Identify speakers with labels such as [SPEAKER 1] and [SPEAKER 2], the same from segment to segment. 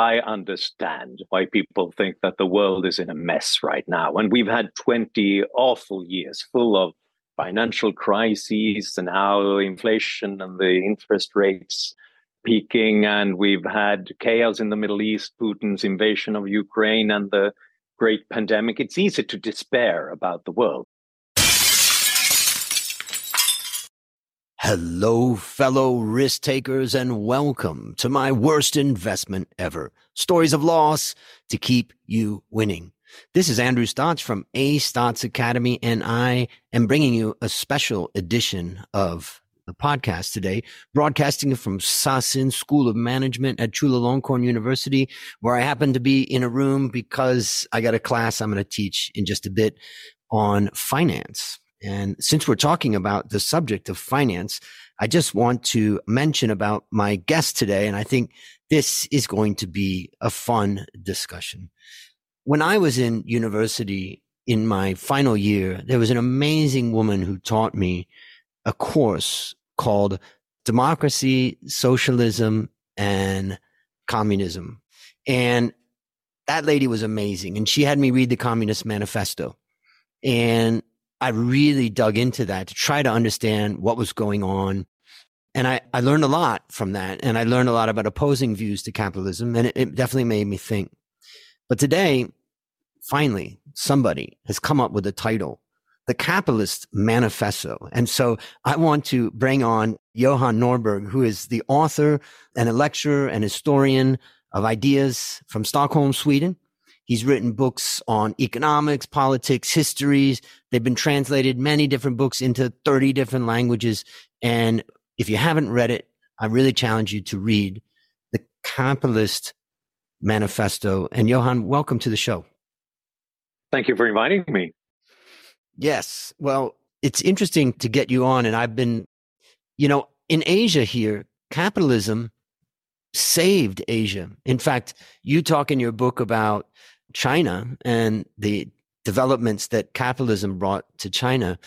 [SPEAKER 1] I understand why people think that the world is in a mess right now. And we've had 20 awful years full of financial crises and now inflation and the interest rates peaking. And we've had chaos in the Middle East, Putin's invasion of Ukraine, and the great pandemic. It's easy to despair about the world.
[SPEAKER 2] Hello, fellow risk takers, and welcome to my worst investment ever. Stories of loss to keep you winning. This is Andrew Stotz from A Stotz Academy, and I am bringing you a special edition of the podcast today, broadcasting from Sasin School of Management at Chulalongkorn University, where I happen to be in a room because I got a class I'm going to teach in just a bit on finance. And since we're talking about the subject of finance, I just want to mention about my guest today. And I think this is going to be a fun discussion. When I was in university in my final year, there was an amazing woman who taught me a course called Democracy, Socialism, and Communism. And that lady was amazing. And she had me read the Communist Manifesto. And I really dug into that to try to understand what was going on. And I, I learned a lot from that. And I learned a lot about opposing views to capitalism. And it, it definitely made me think. But today, finally, somebody has come up with a title, The Capitalist Manifesto. And so I want to bring on Johan Norberg, who is the author and a lecturer and historian of ideas from Stockholm, Sweden. He's written books on economics, politics, histories. They've been translated many different books into 30 different languages. And if you haven't read it, I really challenge you to read the Capitalist Manifesto. And Johan, welcome to the show.
[SPEAKER 1] Thank you for inviting me.
[SPEAKER 2] Yes. Well, it's interesting to get you on. And I've been, you know, in Asia here, capitalism saved Asia. In fact, you talk in your book about China and the developments that capitalism brought to China.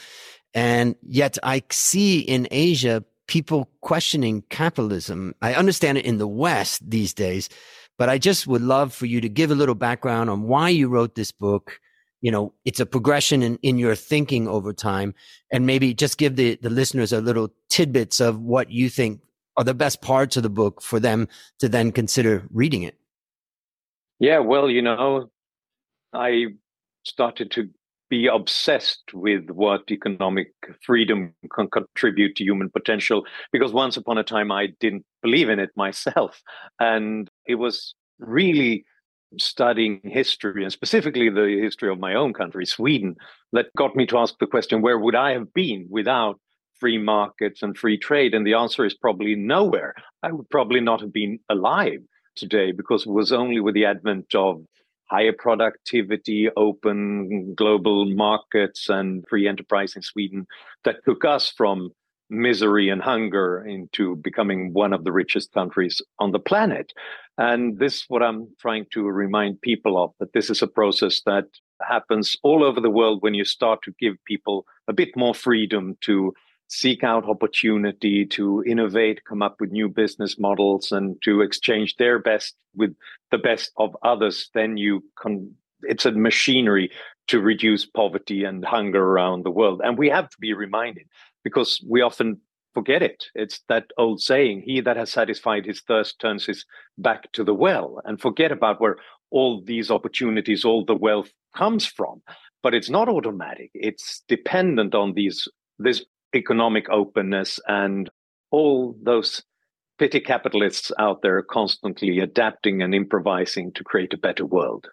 [SPEAKER 2] And yet I see in Asia people questioning capitalism. I understand it in the West these days, but I just would love for you to give a little background on why you wrote this book. You know, it's a progression in, in your thinking over time and maybe just give the, the listeners a little tidbits of what you think are the best parts of the book for them to then consider reading it.
[SPEAKER 1] Yeah, well, you know, I started to be obsessed with what economic freedom can contribute to human potential because once upon a time I didn't believe in it myself. And it was really studying history and specifically the history of my own country, Sweden, that got me to ask the question where would I have been without free markets and free trade? And the answer is probably nowhere. I would probably not have been alive today because it was only with the advent of higher productivity, open global markets, and free enterprise in Sweden that took us from misery and hunger into becoming one of the richest countries on the planet. And this is what I'm trying to remind people of that this is a process that happens all over the world when you start to give people a bit more freedom to seek out opportunity to innovate, come up with new business models, and to exchange their best with the best of others, then you can. It's a machinery to reduce poverty and hunger around the world. And we have to be reminded because we often forget it. It's that old saying, he that has satisfied his thirst turns his back to the well and forget about where all these opportunities, all the wealth comes from. But it's not automatic. It's dependent on these this economic openness and all those petty capitalists out there constantly adapting and improvising to create a better world.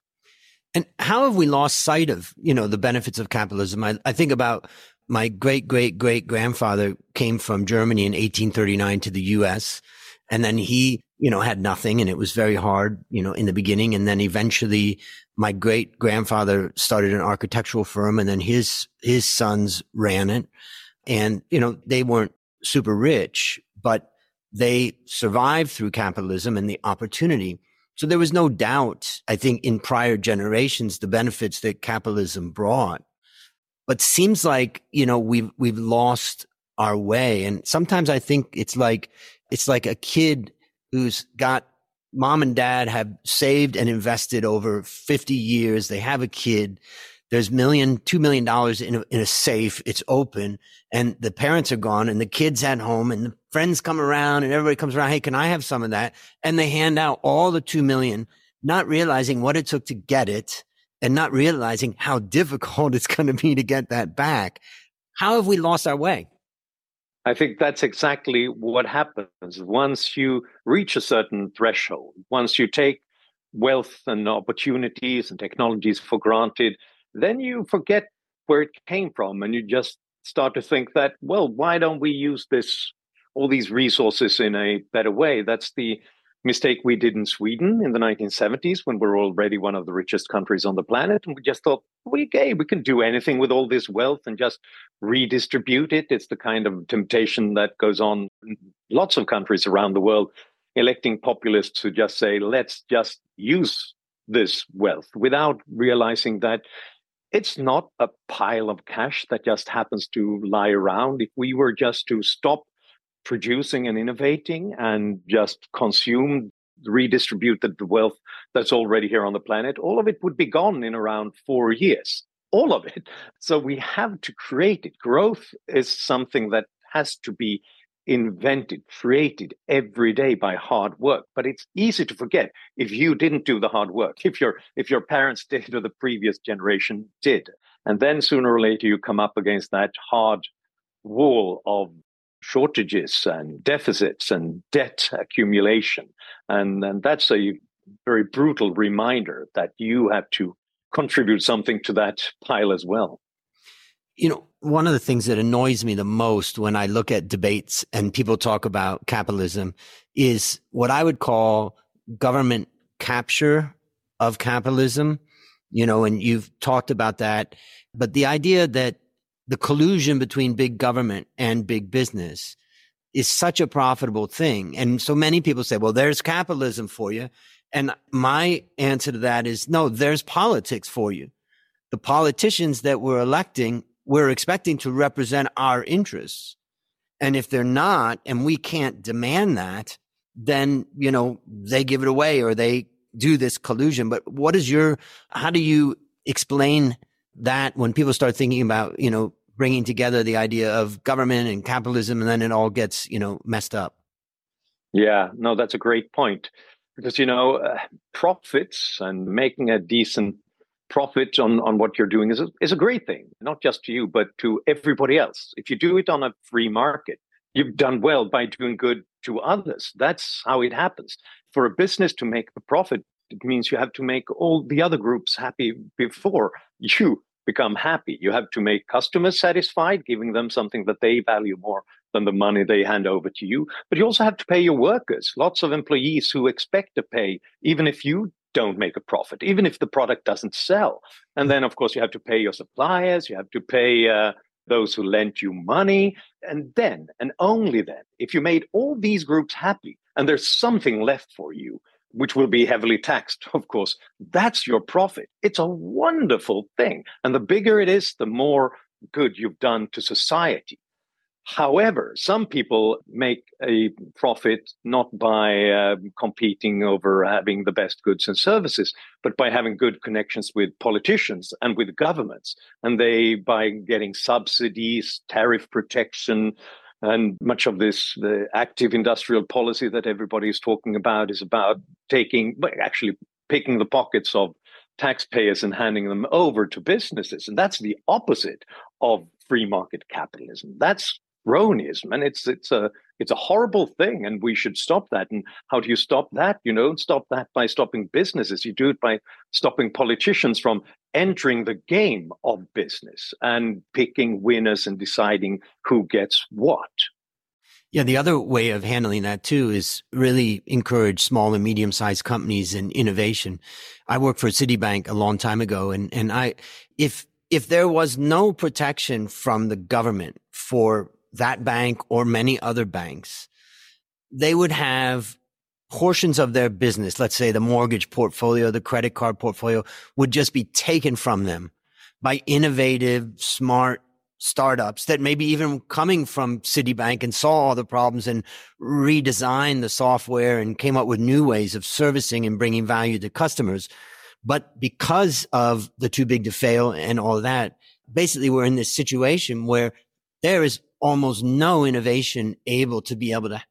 [SPEAKER 2] And how have we lost sight of, you know, the benefits of capitalism? I, I think about my great great great grandfather came from Germany in 1839 to the US and then he, you know, had nothing and it was very hard, you know, in the beginning and then eventually my great grandfather started an architectural firm and then his his sons ran it and, you know, they weren't super rich, but they survived through capitalism and the opportunity. So there was no doubt, I think, in prior generations, the benefits that capitalism brought. But seems like, you know, we've, we've lost our way. And sometimes I think it's like, it's like a kid who's got mom and dad have saved and invested over 50 years. They have a kid. There's million, two million dollars in a, in a safe. It's open and the parents are gone and the kids at home and the friends come around and everybody comes around. Hey, can I have some of that? And they hand out all the two million, not realizing what it took to get it and not realizing how difficult it's going to be to get that back. How have we lost our way?
[SPEAKER 1] I think that's exactly what happens once you reach a certain threshold, once you take wealth and opportunities and technologies for granted, then you forget where it came from and you just start to think that, well, why don't we use this, all these resources in a better way? That's the mistake we did in Sweden in the 1970s when we're already one of the richest countries on the planet. And we just thought, we, okay, we can do anything with all this wealth and just redistribute it. It's the kind of temptation that goes on in lots of countries around the world, electing populists who just say, let's just use this wealth without realizing that it's not a pile of cash that just happens to lie around. If we were just to stop producing and innovating and just consume, redistribute the wealth that's already here on the planet, all of it would be gone in around four years. All of it. So we have to create it. Growth is something that has to be invented, created every day by hard work. But it's easy to forget if you didn't do the hard work, if your if your parents did or the previous generation did. And then sooner or later you come up against that hard wall of shortages and deficits and debt accumulation. And, and that's a very brutal reminder that you have to contribute something to that pile as well.
[SPEAKER 2] You know, one of the things that annoys me the most when I look at debates and people talk about capitalism is what I would call government capture of capitalism. You know, and you've talked about that, but the idea that the collusion between big government and big business is such a profitable thing. And so many people say, well, there's capitalism for you. And my answer to that is no, there's politics for you. The politicians that we're electing, we're expecting to represent our interests. And if they're not, and we can't demand that, then, you know, they give it away or they do this collusion. But what is your, how do you explain that when people start thinking about, you know, bringing together the idea of government and capitalism, and then it all gets you know messed up.
[SPEAKER 1] Yeah, no, that's a great point because you know uh, profits and making a decent profit on on what you're doing is a, is a great thing, not just to you but to everybody else. If you do it on a free market, you've done well by doing good to others. That's how it happens. For a business to make a profit, it means you have to make all the other groups happy before you become happy. You have to make customers satisfied, giving them something that they value more than the money they hand over to you. But you also have to pay your workers. Lots of employees who expect to pay, even if you don't make a profit, even if the product doesn't sell. And then, of course, you have to pay your suppliers, you have to pay uh, those who lent you money. And then, and only then, if you made all these groups happy and there's something left for you, which will be heavily taxed, of course. That's your profit. It's a wonderful thing. And the bigger it is, the more good you've done to society. However, some people make a profit not by uh, competing over having the best goods and services, but by having good connections with politicians and with governments. And they, by getting subsidies, tariff protection, and much of this, the active industrial policy that everybody is talking about, is about taking, actually picking the pockets of taxpayers and handing them over to businesses. And that's the opposite of free market capitalism. That's cronyism, and it's it's a it's a horrible thing, and we should stop that. And how do you stop that? You know, stop that by stopping businesses. You do it by stopping politicians from entering the game of business and picking winners and deciding who gets what.
[SPEAKER 2] Yeah, the other way of handling that too is really encourage small and medium sized companies and innovation. I worked for Citibank a long time ago and, and I, if, if there was no protection from the government for that bank or many other banks, they would have portions of their business, let's say the mortgage portfolio, the credit card portfolio would just be taken from them by innovative, smart startups that maybe even coming from Citibank and saw all the problems and redesigned the software and came up with new ways of servicing and bringing value to customers. But because of the too big to fail and all that, basically we're in this situation where there is almost no innovation able to be able to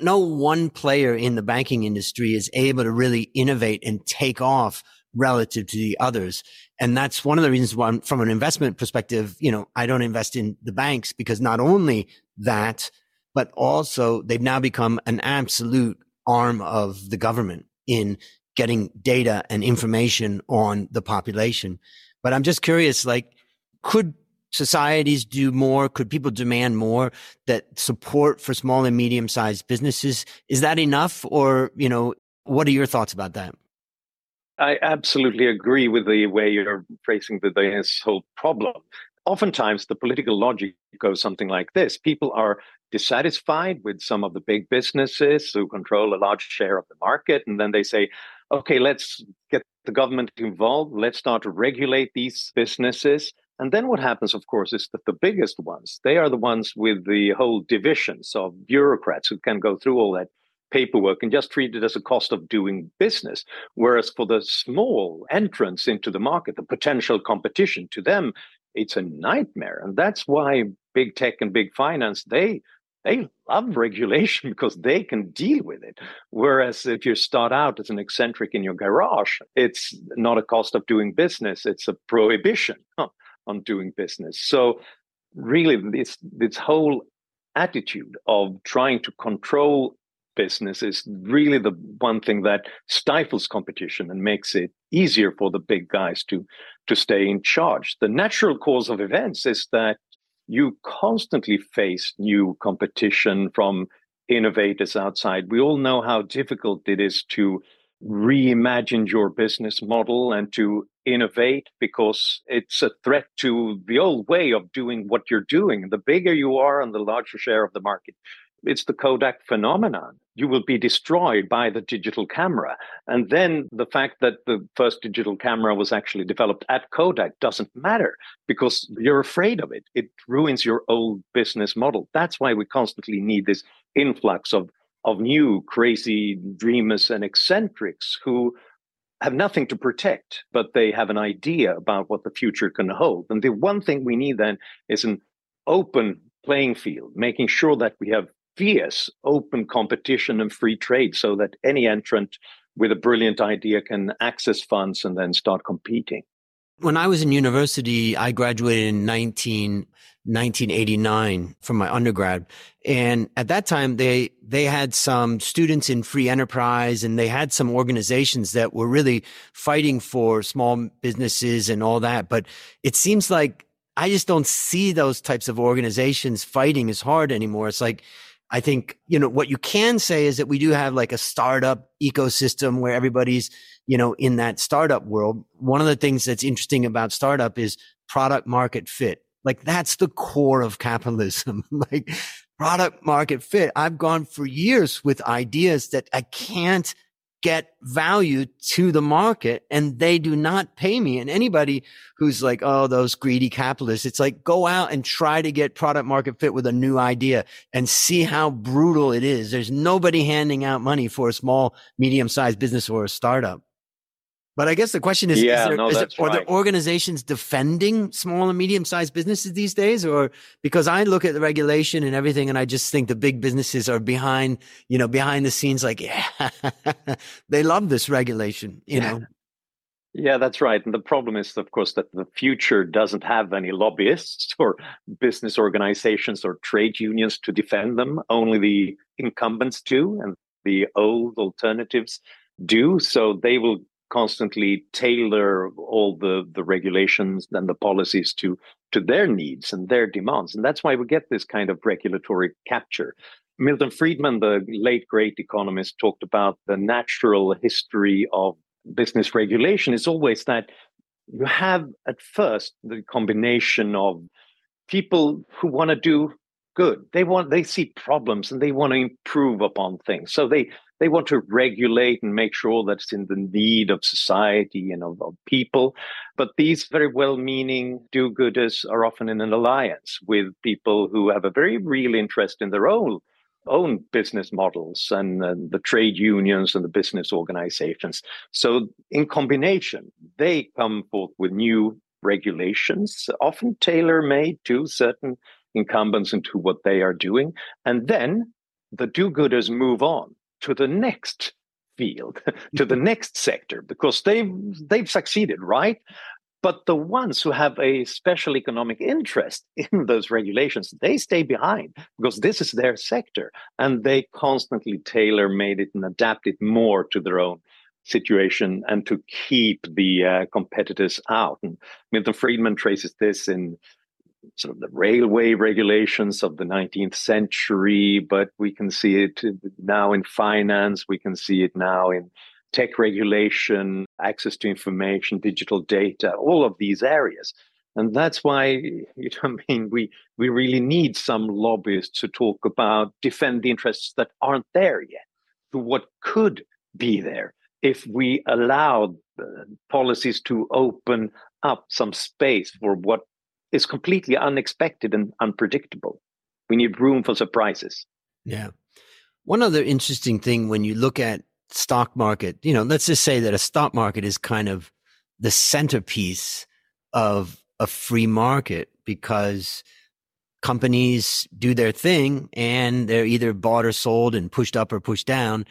[SPEAKER 2] no one player in the banking industry is able to really innovate and take off relative to the others. And that's one of the reasons why from an investment perspective, you know, I don't invest in the banks because not only that, but also they've now become an absolute arm of the government in getting data and information on the population. But I'm just curious, like, could societies do more? Could people demand more that support for small and medium sized businesses? Is that enough? Or, you know, what are your thoughts about that?
[SPEAKER 1] I absolutely agree with the way you're phrasing the, this whole problem. Oftentimes, the political logic goes something like this people are dissatisfied with some of the big businesses who control a large share of the market. And then they say, okay, let's get the government involved. Let's start to regulate these businesses. And then what happens, of course, is that the biggest ones, they are the ones with the whole divisions of bureaucrats who can go through all that paperwork and just treat it as a cost of doing business. Whereas for the small entrance into the market, the potential competition to them, it's a nightmare. And that's why big tech and big finance, they they love regulation because they can deal with it. Whereas if you start out as an eccentric in your garage, it's not a cost of doing business, it's a prohibition on doing business. So really this this whole attitude of trying to control business is really the one thing that stifles competition and makes it easier for the big guys to to stay in charge. The natural course of events is that you constantly face new competition from innovators outside. We all know how difficult it is to reimagine your business model and to innovate because it's a threat to the old way of doing what you're doing. The bigger you are and the larger share of the market it's the Kodak phenomenon. You will be destroyed by the digital camera. And then the fact that the first digital camera was actually developed at Kodak doesn't matter because you're afraid of it. It ruins your old business model. That's why we constantly need this influx of, of new crazy dreamers and eccentrics who have nothing to protect, but they have an idea about what the future can hold. And the one thing we need then is an open playing field, making sure that we have fierce open competition and free trade so that any entrant with a brilliant idea can access funds and then start competing.
[SPEAKER 2] When I was in university, I graduated in 19, 1989 from my undergrad. And at that time, they, they had some students in free enterprise and they had some organizations that were really fighting for small businesses and all that. But it seems like I just don't see those types of organizations fighting as hard anymore. It's like, I think, you know, what you can say is that we do have like a startup ecosystem where everybody's, you know, in that startup world. One of the things that's interesting about startup is product market fit. Like that's the core of capitalism. like product market fit. I've gone for years with ideas that I can't get value to the market and they do not pay me. And anybody who's like, Oh, those greedy capitalists, it's like go out and try to get product market fit with a new idea and see how brutal it is. There's nobody handing out money for a small, medium sized business or a startup. But I guess the question is,
[SPEAKER 1] yeah,
[SPEAKER 2] is there,
[SPEAKER 1] no,
[SPEAKER 2] is
[SPEAKER 1] that's
[SPEAKER 2] are
[SPEAKER 1] right.
[SPEAKER 2] there organizations defending small and medium sized businesses these days? Or because I look at the regulation and everything and I just think the big businesses are behind, you know, behind the scenes, like, yeah, they love this regulation, you
[SPEAKER 1] Yeah.
[SPEAKER 2] know?
[SPEAKER 1] Yeah, that's right. And the problem is, of course, that the future doesn't have any lobbyists or business organizations or trade unions to defend them. Only the incumbents do, and the old alternatives do. So they will constantly tailor all the, the regulations and the policies to, to their needs and their demands. And that's why we get this kind of regulatory capture. Milton Friedman, the late great economist, talked about the natural history of business regulation It's always that you have at first the combination of people who want to do good they want they see problems and they want to improve upon things so they They want to regulate and make sure that it's in the need of society and of, of people. But these very well meaning do gooders are often in an alliance with people who have a very real interest in their own own business models and uh, the trade unions and the business organizations. So, in combination, they come forth with new regulations, often tailor made to certain incumbents and to what they are doing. And then the do gooders move on to the next field, to the next sector, because they've, they've succeeded, right? But the ones who have a special economic interest in those regulations, they stay behind because this is their sector and they constantly tailor made it and adapt it more to their own situation and to keep the uh, competitors out. And Milton Friedman traces this in sort of the railway regulations of the 19th century, but we can see it now in finance, we can see it now in tech regulation, access to information, digital data, all of these areas. And that's why, you know, I mean, we, we really need some lobbyists to talk about, defend the interests that aren't there yet, to what could be there if we allowed uh, policies to open up some space for what is completely unexpected and unpredictable. We need room for surprises.
[SPEAKER 2] Yeah. One other interesting thing when you look at stock market, you know, let's just say that a stock market is kind of the centerpiece of a free market because companies do their thing and they're either bought or sold and pushed up or pushed down,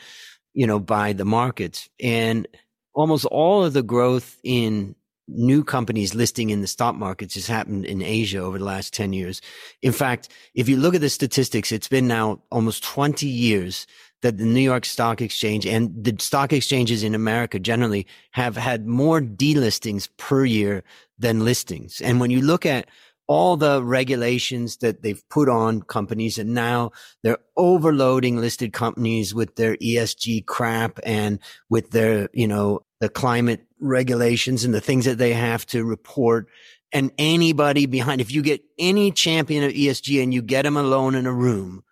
[SPEAKER 2] you know, by the markets. And almost all of the growth in new companies listing in the stock markets has happened in Asia over the last 10 years. In fact, if you look at the statistics, it's been now almost 20 years that the New York Stock Exchange and the stock exchanges in America generally have had more delistings per year than listings. And when you look at all the regulations that they've put on companies and now they're overloading listed companies with their ESG crap and with their, you know, the climate regulations and the things that they have to report. And anybody behind, if you get any champion of ESG and you get them alone in a room,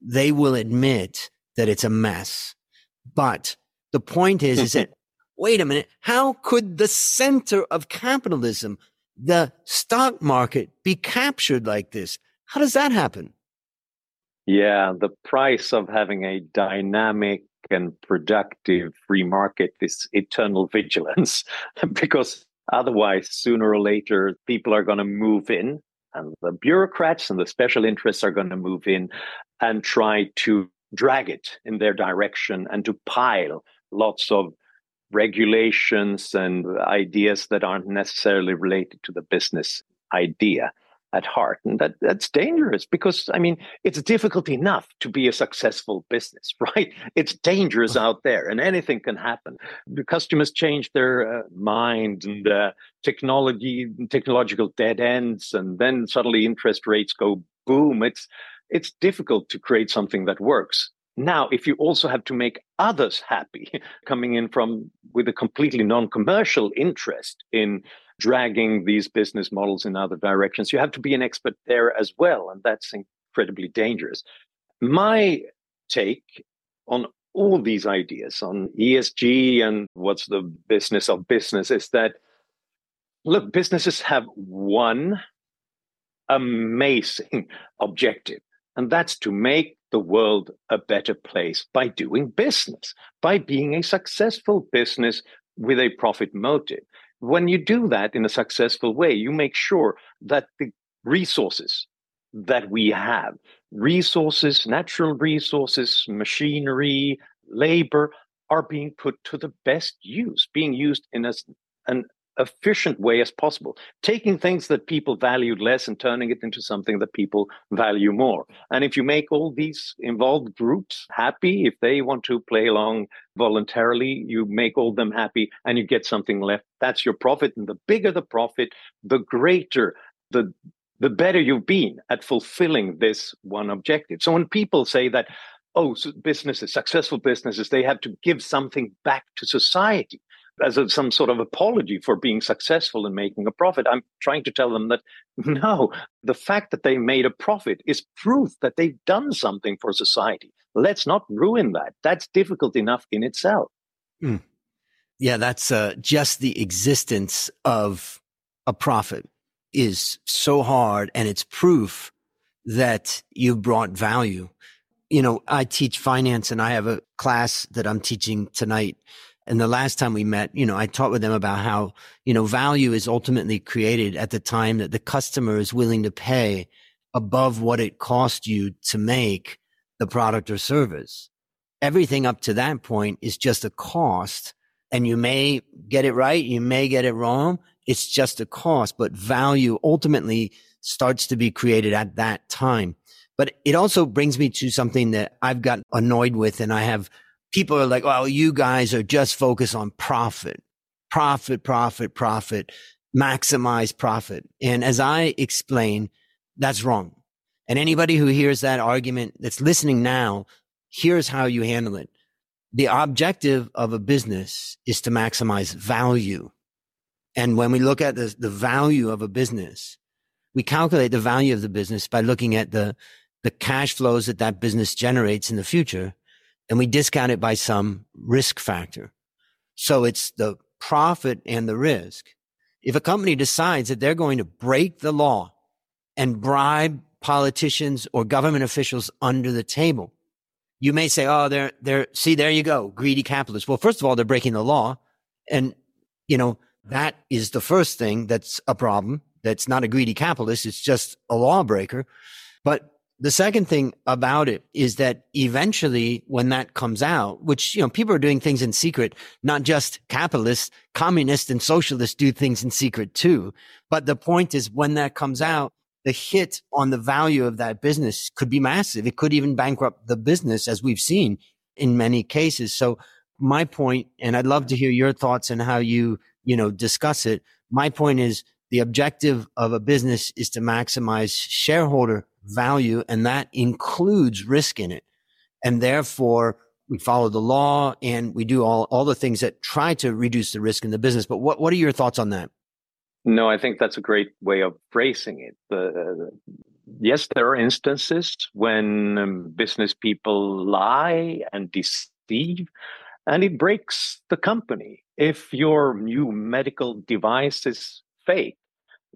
[SPEAKER 2] they will admit that it's a mess. But the point is, is that, wait a minute, how could the center of capitalism, the stock market, be captured like this? How does that happen?
[SPEAKER 1] Yeah, the price of having a dynamic and productive free market is eternal vigilance because otherwise, sooner or later, people are going to move in and the bureaucrats and the special interests are going to move in and try to drag it in their direction and to pile lots of regulations and ideas that aren't necessarily related to the business idea at heart. And that, that's dangerous because, I mean, it's difficult enough to be a successful business, right? It's dangerous out there and anything can happen. The customers change their uh, mind and uh, technology, technological dead ends, and then suddenly interest rates go boom. It's, it's difficult to create something that works. Now, if you also have to make others happy, coming in from with a completely non-commercial interest in dragging these business models in other directions. You have to be an expert there as well, and that's incredibly dangerous. My take on all these ideas on ESG and what's the business of business is that look, businesses have one amazing objective, and that's to make the world a better place by doing business, by being a successful business with a profit motive when you do that in a successful way, you make sure that the resources that we have, resources, natural resources, machinery, labor, are being put to the best use, being used in a, an efficient way as possible, taking things that people valued less and turning it into something that people value more. And if you make all these involved groups happy, if they want to play along voluntarily, you make all them happy and you get something left. That's your profit. And the bigger the profit, the greater the the better you've been at fulfilling this one objective. So when people say that, oh, businesses, successful businesses, they have to give something back to society as a, some sort of apology for being successful and making a profit. I'm trying to tell them that no, the fact that they made a profit is proof that they've done something for society. Let's not ruin that. That's difficult enough in itself.
[SPEAKER 2] Mm. Yeah, that's uh, just the existence of a profit is so hard and it's proof that you've brought value. You know, I teach finance and I have a class that I'm teaching tonight. And the last time we met, you know, I talked with them about how, you know, value is ultimately created at the time that the customer is willing to pay above what it cost you to make the product or service. Everything up to that point is just a cost and you may get it right. You may get it wrong. It's just a cost, but value ultimately starts to be created at that time. But it also brings me to something that I've got annoyed with. And I have people are like, well, you guys are just focused on profit, profit, profit, profit, maximize profit. And as I explain, that's wrong. And anybody who hears that argument that's listening now, here's how you handle it. The objective of a business is to maximize value. And when we look at the, the value of a business, we calculate the value of the business by looking at the, the cash flows that that business generates in the future. And we discount it by some risk factor. So it's the profit and the risk. If a company decides that they're going to break the law and bribe politicians or government officials under the table, you may say, "Oh, they're they're see there you go, greedy capitalists." Well, first of all, they're breaking the law, and you know that is the first thing that's a problem. That's not a greedy capitalist; it's just a lawbreaker. But the second thing about it is that eventually, when that comes out, which you know people are doing things in secret, not just capitalists, communists, and socialists do things in secret too. But the point is, when that comes out, the hit on the value of that business could be massive. It could even bankrupt the business, as we've seen in many cases. So my point, and I'd love to hear your thoughts and how you, you know, discuss it. My point is the objective of a business is to maximize shareholder value, and that includes risk in it. And therefore, we follow the law and we do all, all the things that try to reduce the risk in the business. But what, what are your thoughts on that?
[SPEAKER 1] No, I think that's a great way of phrasing it. Uh, yes, there are instances when um, business people lie and deceive, and it breaks the company. If your new medical device is fake,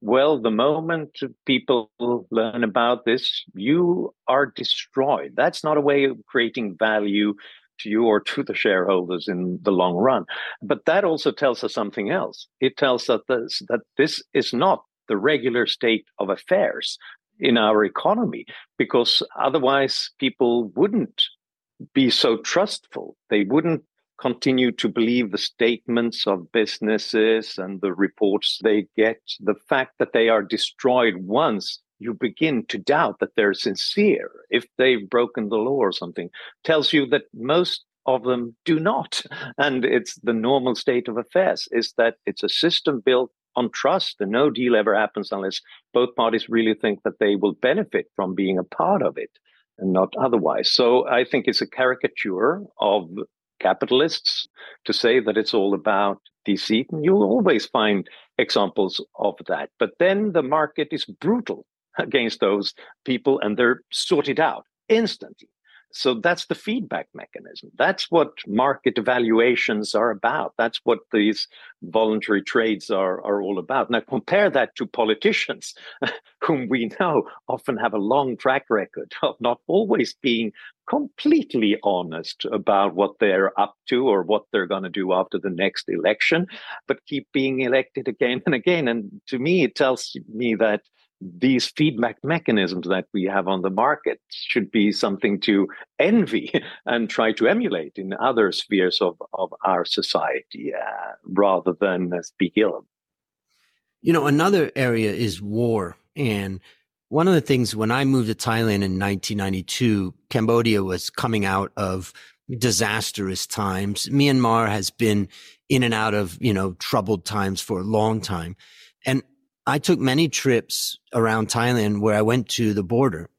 [SPEAKER 1] well, the moment people learn about this, you are destroyed. That's not a way of creating value to you or to the shareholders in the long run. But that also tells us something else. It tells us this, that this is not the regular state of affairs in our economy, because otherwise people wouldn't be so trustful. They wouldn't continue to believe the statements of businesses and the reports they get. The fact that they are destroyed once you begin to doubt that they're sincere if they've broken the law or something tells you that most of them do not and it's the normal state of affairs is that it's a system built on trust and no deal ever happens unless both parties really think that they will benefit from being a part of it and not otherwise so i think it's a caricature of capitalists to say that it's all about deceit and you'll always find examples of that but then the market is brutal against those people and they're sorted out instantly. So that's the feedback mechanism. That's what market evaluations are about. That's what these voluntary trades are, are all about. Now, compare that to politicians, whom we know often have a long track record of not always being completely honest about what they're up to or what they're going to do after the next election, but keep being elected again and again. And to me, it tells me that these feedback mechanisms that we have on the market should be something to envy and try to emulate in other spheres of, of our society uh, rather than uh, speak ill of.
[SPEAKER 2] You know, another area is war. And one of the things when I moved to Thailand in 1992, Cambodia was coming out of disastrous times. Myanmar has been in and out of, you know, troubled times for a long time. And I took many trips around Thailand where I went to the border.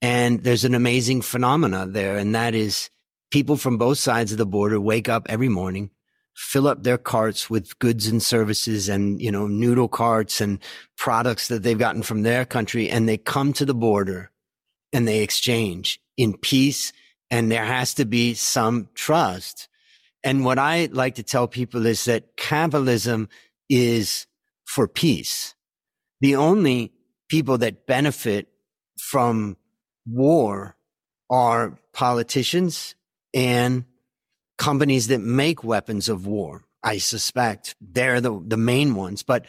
[SPEAKER 2] And there's an amazing phenomena there. And that is people from both sides of the border wake up every morning, fill up their carts with goods and services and, you know, noodle carts and products that they've gotten from their country. And they come to the border and they exchange in peace and there has to be some trust. And what I like to tell people is that capitalism is for peace. The only people that benefit from war are politicians and companies that make weapons of war. I suspect they're the, the main ones. But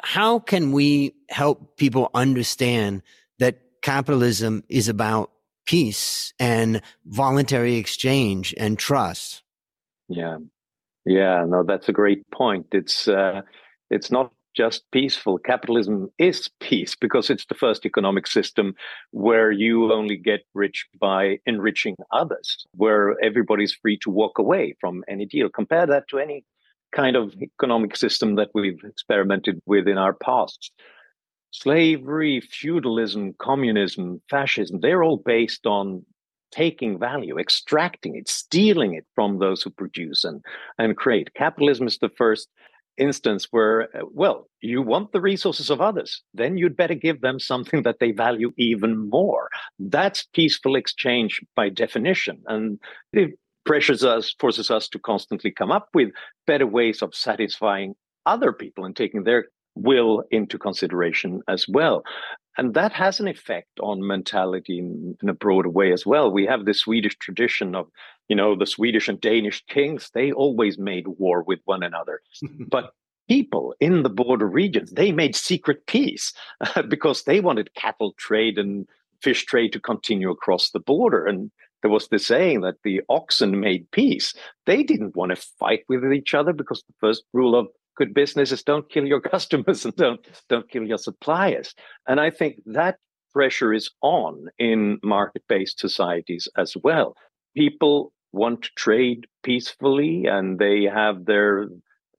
[SPEAKER 2] how can we help people understand that capitalism is about peace and voluntary exchange and trust?
[SPEAKER 1] Yeah. Yeah, no, that's a great point. It's uh, it's not just peaceful. Capitalism is peace because it's the first economic system where you only get rich by enriching others, where everybody's free to walk away from any deal. Compare that to any kind of economic system that we've experimented with in our past. Slavery, feudalism, communism, fascism, they're all based on taking value, extracting it, stealing it from those who produce and, and create. Capitalism is the first instance where, uh, well, you want the resources of others, then you'd better give them something that they value even more. That's peaceful exchange by definition. And it pressures us, forces us to constantly come up with better ways of satisfying other people and taking their will into consideration as well. And that has an effect on mentality in, in, a broader way as well. We have the Swedish tradition of, you know, the Swedish and Danish kings, they always made war with one another. but people in the border regions, they made secret peace because they wanted cattle trade and fish trade to continue across the border. And there was the saying that the oxen made peace. They didn't want to fight with each other because the first rule of good business is don't kill your customers and don't don't kill your suppliers. And I think that pressure is on in market-based societies as well. People want to trade peacefully and they have their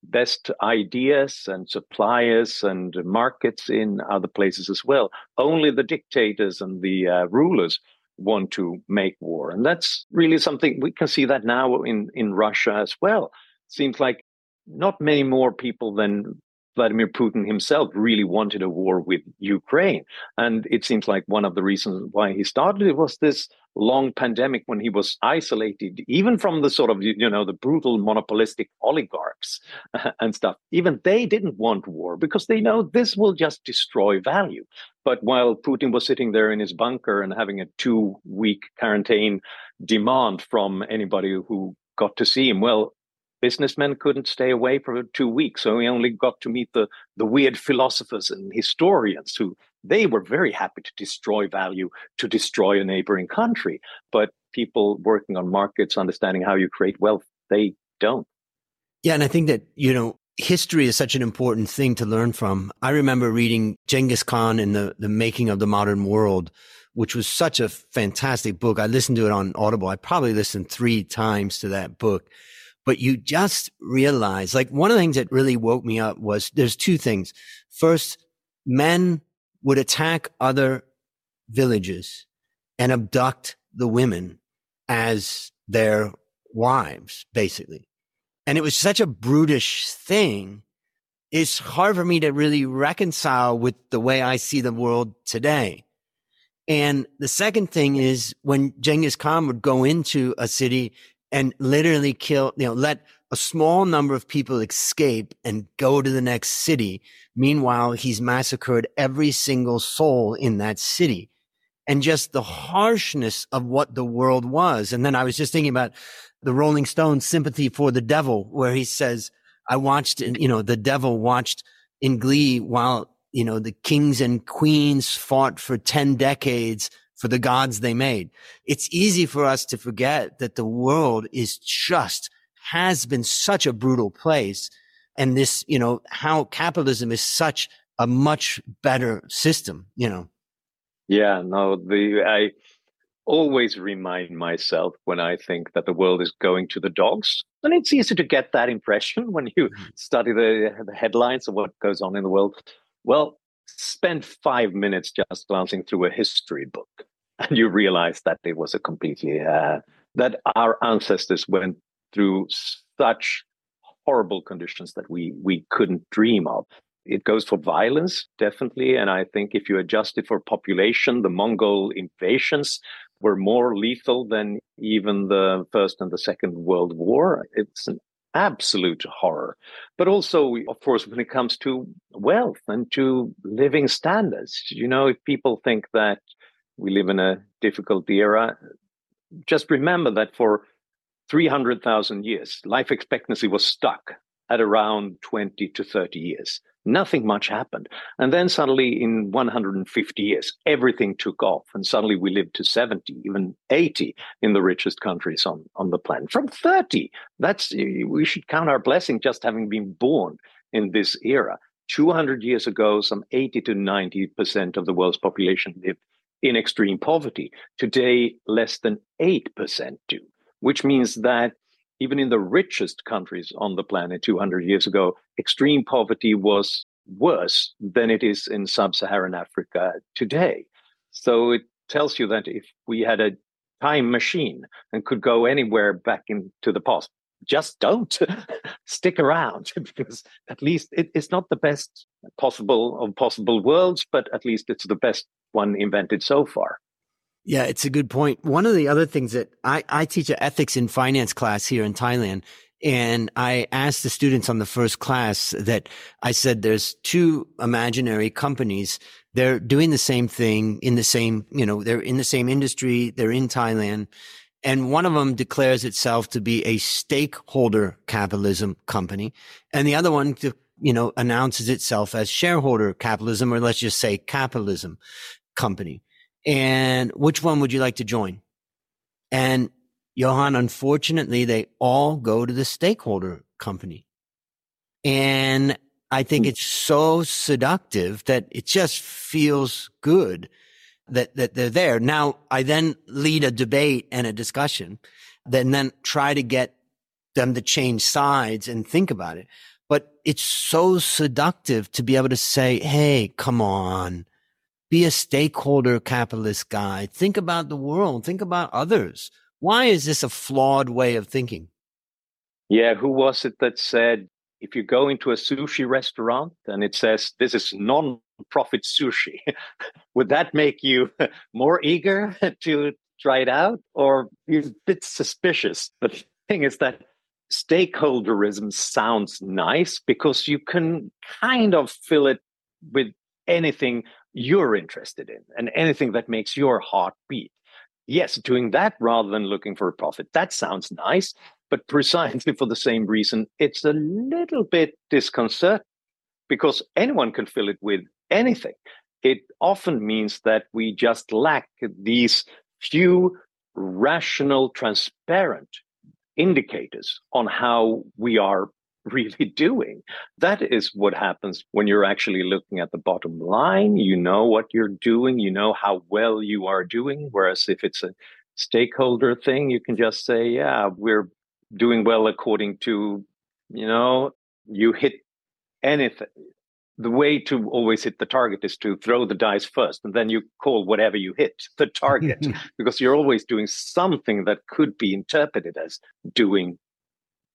[SPEAKER 1] best ideas and suppliers and markets in other places as well. Only the dictators and the uh, rulers want to make war. And that's really something we can see that now in, in Russia as well. Seems like not many more people than Vladimir Putin himself really wanted a war with Ukraine. And it seems like one of the reasons why he started it was this long pandemic when he was isolated, even from the sort of, you know, the brutal monopolistic oligarchs and stuff. Even they didn't want war because they know this will just destroy value. But while Putin was sitting there in his bunker and having a two week quarantine demand from anybody who got to see him, well, businessmen couldn't stay away for two weeks. So we only got to meet the, the weird philosophers and historians who they were very happy to destroy value, to destroy a neighboring country. But people working on markets, understanding how you create wealth, they don't.
[SPEAKER 2] Yeah. And I think that, you know, history is such an important thing to learn from. I remember reading Genghis Khan in the, the making of the modern world, which was such a fantastic book. I listened to it on Audible. I probably listened three times to that book but you just realize like one of the things that really woke me up was there's two things. First, men would attack other villages and abduct the women as their wives, basically. And it was such a brutish thing. It's hard for me to really reconcile with the way I see the world today. And the second thing is when Genghis Khan would go into a city and literally kill, you know, let a small number of people escape and go to the next city. Meanwhile, he's massacred every single soul in that city and just the harshness of what the world was. And then I was just thinking about the Rolling Stones sympathy for the devil, where he says, I watched, you know, the devil watched in glee while, you know, the kings and queens fought for 10 decades for the gods they made. It's easy for us to forget that the world is just has been such a brutal place. And this, you know, how capitalism is such a much better system, you know.
[SPEAKER 1] Yeah, no, the I always remind myself when I think that the world is going to the dogs. And it's easy to get that impression when you mm-hmm. study the, the headlines of what goes on in the world. Well, spend five minutes just glancing through a history book and you realize that it was a completely uh, that our ancestors went through such horrible conditions that we we couldn't dream of. It goes for violence, definitely, and I think if you adjust it for population, the Mongol invasions, were more lethal than even the First and the Second World War. It's an absolute horror. But also, of course, when it comes to wealth and to living standards, you know, if people think that we live in a difficult era, just remember that for 300,000 years, life expectancy was stuck at around 20 to 30 years. Nothing much happened. And then suddenly, in 150 years, everything took off. And suddenly we lived to 70, even 80 in the richest countries on, on the planet. From 30, that's we should count our blessing just having been born in this era. 200 years ago, some 80 to 90% of the world's population lived in extreme poverty. Today, less than 8% do, which means that even in the richest countries on the planet 200 years ago, extreme poverty was worse than it is in sub Saharan Africa today. So it tells you that if we had a time machine and could go anywhere back into the past, just don't stick around because at least it, it's not the best possible of possible worlds, but at least it's the best one invented so far.
[SPEAKER 2] Yeah, it's a good point. One of the other things that I, I teach an ethics in finance class here in Thailand. And I asked the students on the first class that I said there's two imaginary companies. They're doing the same thing in the same, you know, they're in the same industry. They're in Thailand. And one of them declares itself to be a stakeholder capitalism company. And the other one, you know, announces itself as shareholder capitalism, or let's just say capitalism company. And which one would you like to join? And Johan, unfortunately, they all go to the stakeholder company. And I think hmm. it's so seductive that it just feels good that, that they're there. Now I then lead a debate and a discussion, then then try to get them to change sides and think about it. But it's so seductive to be able to say, Hey, come on be a stakeholder capitalist guy. Think about the world. Think about others. Why is this a flawed way of thinking?
[SPEAKER 1] Yeah, who was it that said if you go into a sushi restaurant and it says this is non profit sushi, would that make you more eager to try it out or you're a bit suspicious? The thing is that stakeholderism sounds nice because you can kind of fill it with anything you're interested in and anything that makes your heart beat. Yes, doing that rather than looking for a profit. That sounds nice, but precisely for the same reason, it's a little bit disconcerting because anyone can fill it with anything. It often means that we just lack these few rational, transparent indicators on how we are really doing. That is what happens when you're actually looking at the bottom line. You know what you're doing, you know how well you are doing. Whereas if it's a stakeholder thing, you can just say, yeah, we're doing well according to, you know, you hit anything. The way to always hit the target is to throw the dice first, and then you call whatever you hit the target because you're always doing something that could be interpreted as doing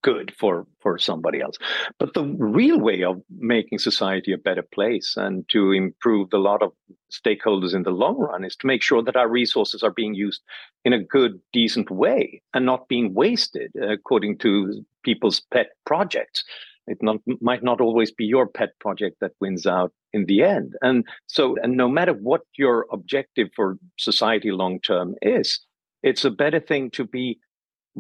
[SPEAKER 1] good for for somebody else. But the real way of making society a better place and to improve the lot of stakeholders in the long run is to make sure that our resources are being used in a good decent way and not being wasted uh, according to people's pet projects. It not, might not always be your pet project that wins out in the end. And so and no matter what your objective for society long term is it's a better thing to be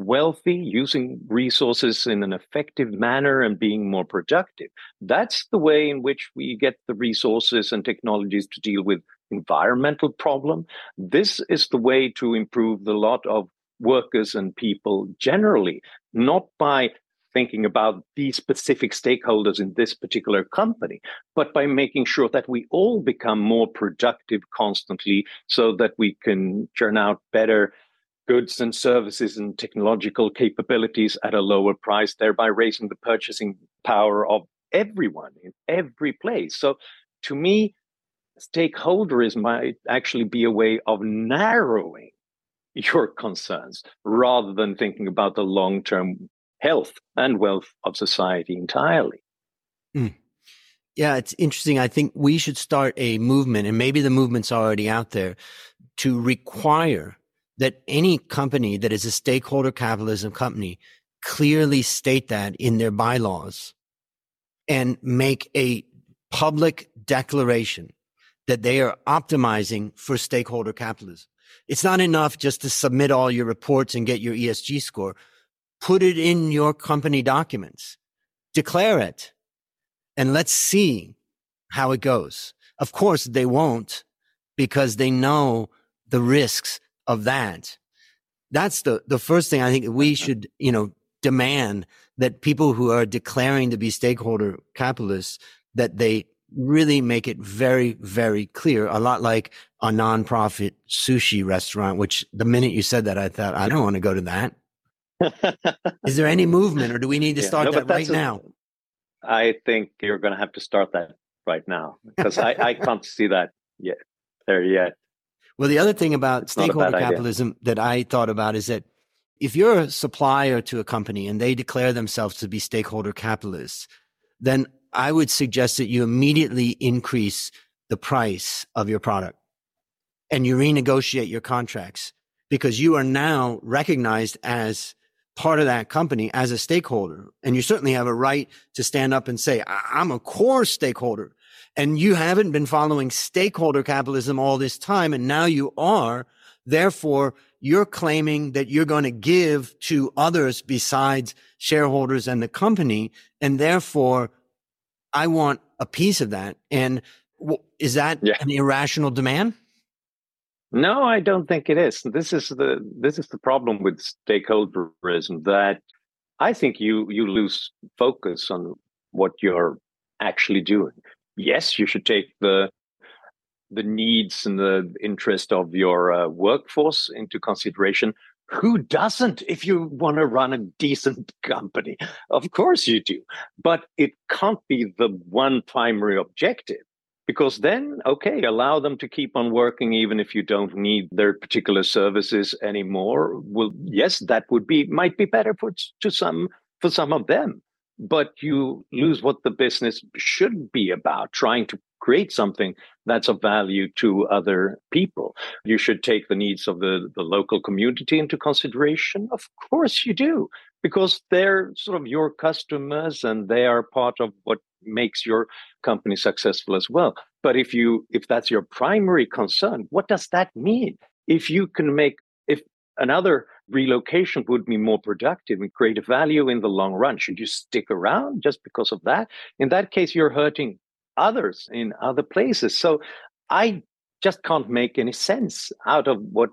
[SPEAKER 1] wealthy, using resources in an effective manner, and being more productive. That's the way in which we get the resources and technologies to deal with environmental problem. This is the way to improve the lot of workers and people generally, not by thinking about these specific stakeholders in this particular company, but by making sure that we all become more productive constantly so that we can churn out better goods and services and technological capabilities at a lower price, thereby raising the purchasing power of everyone in every place. So to me, stakeholderism might actually be a way of narrowing your concerns rather than thinking about the long term health and wealth of society entirely.
[SPEAKER 2] Mm. Yeah, it's interesting. I think we should start a movement, and maybe the movement's already out there, to require that any company that is a stakeholder capitalism company clearly state that in their bylaws and make a public declaration that they are optimizing for stakeholder capitalism. It's not enough just to submit all your reports and get your ESG score. Put it in your company documents, declare it, and let's see how it goes. Of course, they won't because they know the risks of that. That's the, the first thing I think we should, you know, demand that people who are declaring to be stakeholder capitalists, that they really make it very, very clear, a lot like a nonprofit sushi restaurant, which the minute you said that, I thought, I don't want to go to that. Is there any movement or do we need to start yeah, no, that right a, now?
[SPEAKER 1] I think you're going to have to start that right now because I, I can't see that yet there yet.
[SPEAKER 2] Well, the other thing about it's stakeholder capitalism idea. that I thought about is that if you're a supplier to a company and they declare themselves to be stakeholder capitalists, then I would suggest that you immediately increase the price of your product and you renegotiate your contracts because you are now recognized as part of that company as a stakeholder. And you certainly have a right to stand up and say, I'm a core stakeholder and you haven't been following stakeholder capitalism all this time. And now you are. Therefore, you're claiming that you're going to give to others besides shareholders and the company. And therefore, I want a piece of that. And is that yeah. an irrational demand?
[SPEAKER 1] No, I don't think it is. This is the this is the problem with stakeholderism that I think you you lose focus on what you're actually doing. Yes, you should take the the needs and the interest of your uh, workforce into consideration, who doesn't if you want to run a decent company? Of course you do. But it can't be the one primary objective because then, okay, allow them to keep on working even if you don't need their particular services anymore. Well, yes, that would be, might be better for, to some, for some of them. But you lose what the business should be about, trying to create something that's of value to other people. You should take the needs of the, the local community into consideration. Of course you do, because they're sort of your customers and they are part of what makes your company successful as well. But if you if that's your primary concern, what does that mean? If you can make if another relocation would be more productive and create value in the long run. Should you stick around just because of that? In that case, you're hurting others in other places. So I just can't make any sense out of what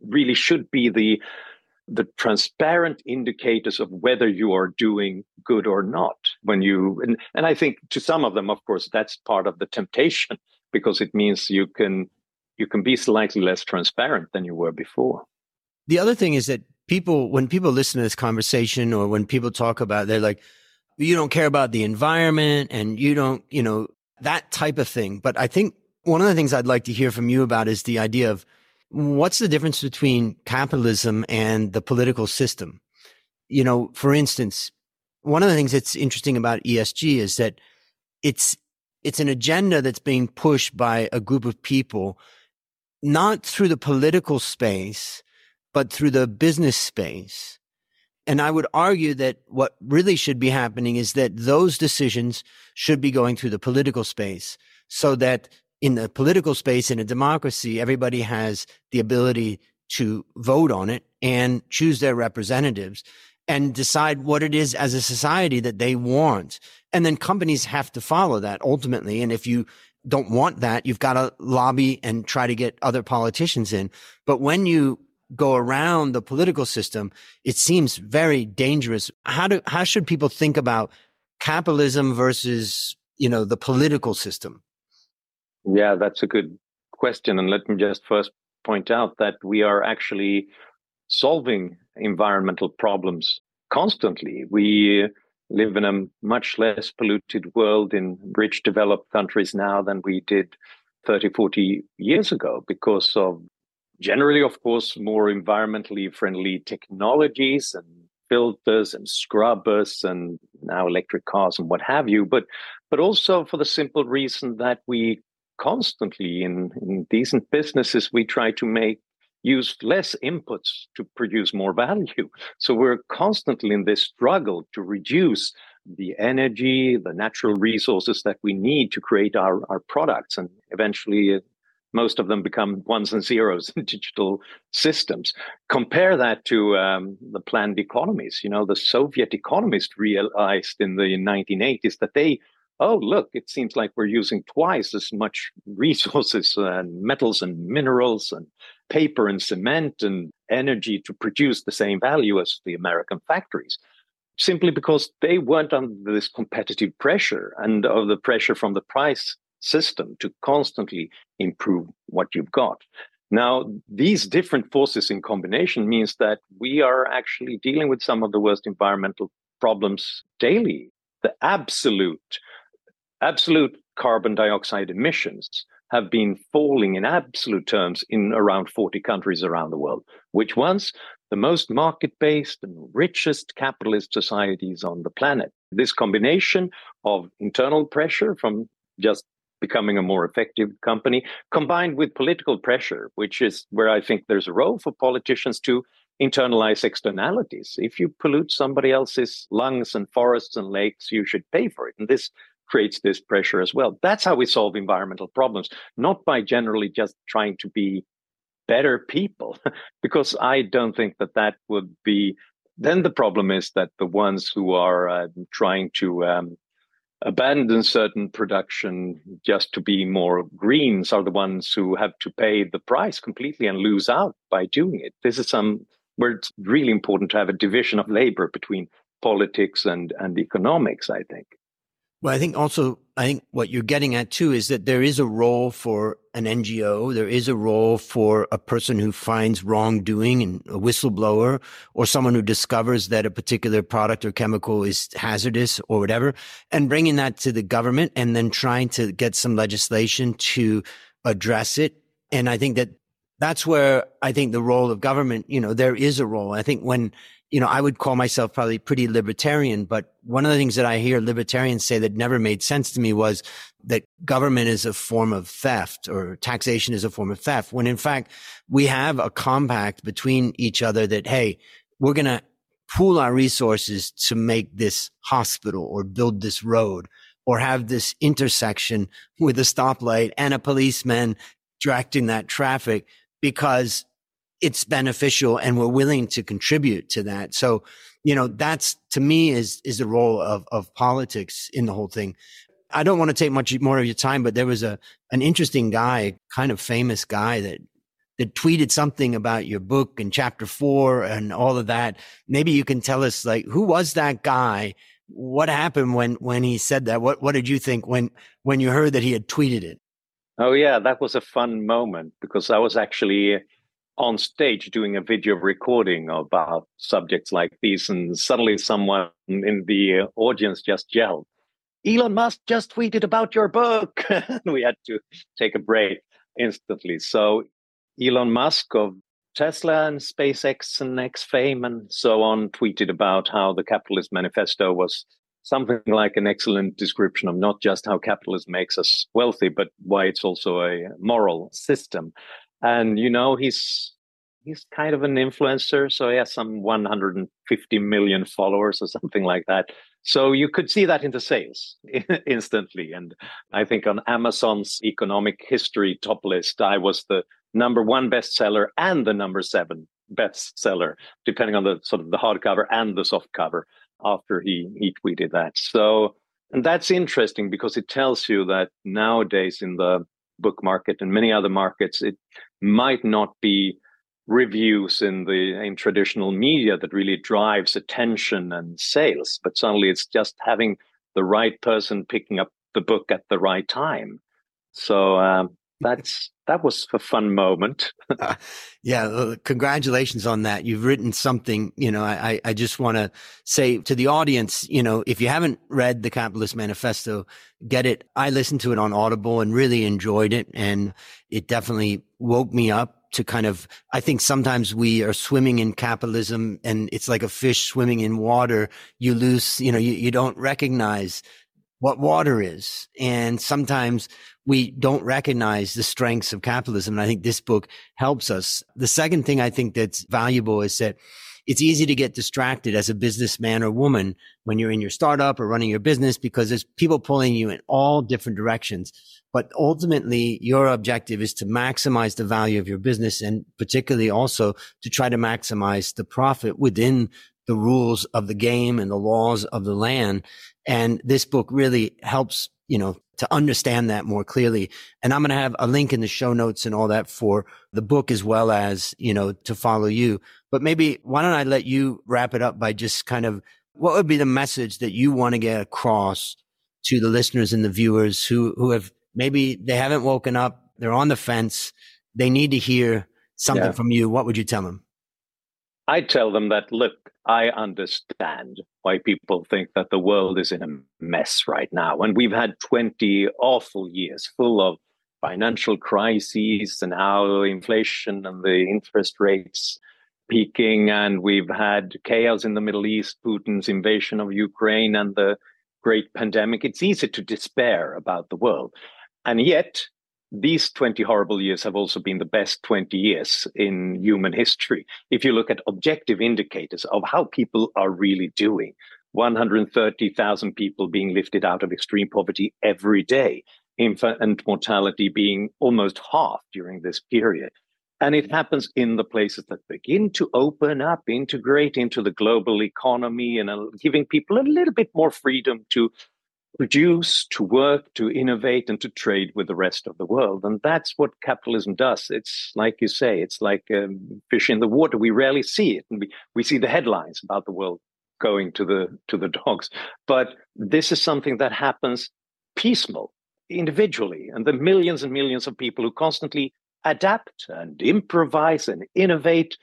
[SPEAKER 1] really should be the the transparent indicators of whether you are doing good or not when you and, and i think to some of them of course that's part of the temptation because it means you can you can be slightly less transparent than you were before
[SPEAKER 2] the other thing is that people when people listen to this conversation or when people talk about they're like you don't care about the environment and you don't you know that type of thing. But I think one of the things I'd like to hear from you about is the idea of what's the difference between capitalism and the political system? You know, for instance, one of the things that's interesting about ESG is that it's it's an agenda that's being pushed by a group of people, not through the political space, but through the business space. And I would argue that what really should be happening is that those decisions should be going through the political space so that in the political space in a democracy, everybody has the ability to vote on it and choose their representatives and decide what it is as a society that they want. And then companies have to follow that ultimately. And if you don't want that, you've got to lobby and try to get other politicians in. But when you go around the political system, it seems very dangerous. How do how should people think about capitalism versus you know the political system?
[SPEAKER 1] Yeah, that's a good question, and let me just first point out that we are actually solving environmental problems constantly. We live in a much less polluted world in rich developed countries now than we did 30, 40 years ago because of generally, of course, more environmentally friendly technologies and filters and scrubbers and now electric cars and what have you. But but also for the simple reason that we constantly in, in decent businesses we try to make use less inputs to produce more value. So we're constantly in this struggle to reduce the energy, the natural resources that we need to create our, our products. And eventually, most of them become ones and zeros in digital systems. Compare that to um, the planned economies. You know, the Soviet economists realized in the 1980s that they oh, look, it seems like we're using twice as much resources and metals and minerals and paper and cement and energy to produce the same value as the American factories simply because they weren't under this competitive pressure and of the pressure from the price system to constantly improve what you've got. Now, these different forces in combination means that we are actually dealing with some of the worst environmental problems daily. The absolute, absolute carbon dioxide emissions have been falling in absolute terms in around 40 countries around the world. Which ones? the most market based and richest capitalist societies on the planet. This combination of internal pressure from just becoming a more effective company, combined with political pressure, which is where I think there's a role for politicians to internalize externalities. If you pollute somebody else's lungs and forests and lakes, you should pay for it. And this creates this pressure as well. That's how we solve environmental problems, not by generally just trying to be better people because I don't think that that would be. Then the problem is that the ones who are uh, trying to um, abandon certain production just to be more greens are the ones who have to pay the price completely and lose out by doing it. This is some where it's really important to have a division of labor between politics and and economics. I think.
[SPEAKER 2] Well, I think also, I think what you're getting at too is that there is a role for an NGO. There is a role for a person who finds wrongdoing and a whistleblower or someone who discovers that a particular product or chemical is hazardous or whatever and bringing that to the government and then trying to get some legislation to address it. And I think that that's where I think the role of government, you know, there is a role. I think when you know, I would call myself probably pretty libertarian, but one of the things that I hear libertarians say that never made sense to me was that government is a form of theft or taxation is a form of theft. When in fact, we have a compact between each other that, hey, we're going to pool our resources to make this hospital or build this road or have this intersection with a stoplight and a policeman directing that traffic because it's beneficial and we're willing to contribute to that. So, you know, that's to me is, is the role of, of politics in the whole thing. I don't want to take much more of your time, but there was a, an interesting guy, kind of famous guy that, that tweeted something about your book and chapter four and all of that. Maybe you can tell us like, who was that guy? What happened when, when he said that? What, what did you think when, when you heard that he had tweeted it?
[SPEAKER 1] Oh yeah, that was a fun moment because I was actually on stage doing a video recording about subjects like these, and suddenly someone in the audience just yelled, Elon Musk just tweeted about your book. we had to take a break instantly. So, Elon Musk of Tesla and SpaceX and X fame and so on tweeted about how the Capitalist Manifesto was something like an excellent description of not just how capitalism makes us wealthy, but why it's also a moral system and you know he's he's kind of an influencer so he has some 150 million followers or something like that. So you could see that in the sales instantly. And i think on amazon's economic history top list i was the number one bestseller and the number seven bestseller depending on the sort of the hardcover and the soft cover after he he tweeted that. So and that's interesting because it tells you that nowadays in the book market and many other markets, it might not be reviews in the in traditional media that really drives attention and sales, but suddenly it's just having the right person picking up the book at the right time. So um, that's that was a fun moment. uh,
[SPEAKER 2] yeah, congratulations on that. You've written something. You know, I I just want to say to the audience, you know, if you haven't read the Capitalist Manifesto, get it. I listened to it on Audible and really enjoyed it, and it definitely woke me up to kind of i think sometimes we are swimming in capitalism and it's like a fish swimming in water you lose you know you, you don't recognize what water is. And sometimes we don't recognize the strengths of capitalism. And I think this book helps us. The second thing I think that's valuable is that it's easy to get distracted as a businessman or woman when you're in your startup or running your business because there's people pulling you in all different directions. But ultimately, your objective is to maximize the value of your business and particularly also to try to maximize the profit within the rules of the game and the laws of the land. And this book really helps, you know, to understand that more clearly. And I'm going to have a link in the show notes and all that for the book as well as, you know, to follow you. But maybe why don't I let you wrap it up by just kind of what would be the message that you want to get across to the listeners and the viewers who, who have maybe they haven't woken up. They're on the fence. They need to hear something yeah. from you. What would you tell them?
[SPEAKER 1] I tell them that, look, I understand why people think that the world is in a mess right now. And we've had 20 awful years full of financial crises and now inflation and the interest rates peaking. And we've had chaos in the Middle East, Putin's invasion of Ukraine, and the great pandemic. It's easy to despair about the world. And yet, these 20 horrible years have also been the best 20 years in human history. If you look at objective indicators of how people are really doing, 130,000 people being lifted out of extreme poverty every day, infant mortality being almost half during this period. And it happens in the places that begin to open up, integrate into the global economy, and uh, giving people a little bit more freedom to produce, to work, to innovate, and to trade with the rest of the world. And that's what capitalism does. It's like you say, it's like um, fish in the water. We rarely see it, and we, we see the headlines about the world going to the to the dogs. But this is something that happens piecemeal, individually, and the millions and millions of people who constantly adapt and improvise and innovate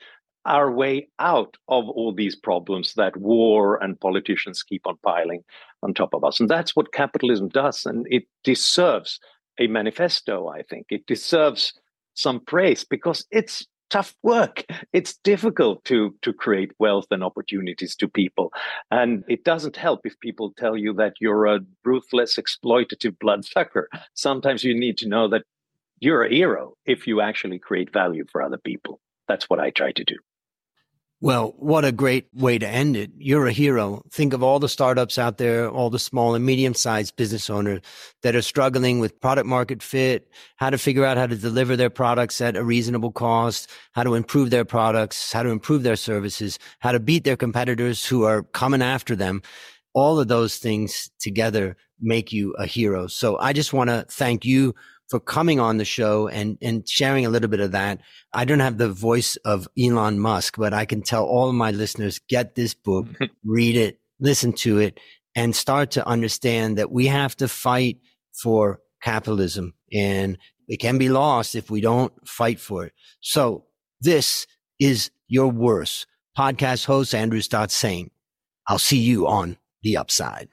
[SPEAKER 1] our way out of all these problems that war and politicians keep on piling on top of us. And that's what capitalism does. And it deserves a manifesto, I think. It deserves some praise because it's tough work. It's difficult to, to create wealth and opportunities to people. And it doesn't help if people tell you that you're a ruthless, exploitative bloodsucker. Sometimes you need to know that you're a hero if you actually create value for other people. That's what I try to do.
[SPEAKER 2] Well, what a great way to end it. You're a hero. Think of all the startups out there, all the small and medium sized business owners that are struggling with product market fit, how to figure out how to deliver their products at a reasonable cost, how to improve their products, how to improve their services, how to beat their competitors who are coming after them. All of those things together make you a hero. So I just want to thank you for coming on the show and, and sharing a little bit of that. I don't have the voice of Elon Musk, but I can tell all of my listeners, get this book, read it, listen to it, and start to understand that we have to fight for capitalism and it can be lost if we don't fight for it. So this is your worst podcast host, Andrew Stotz saying, I'll see you on the upside.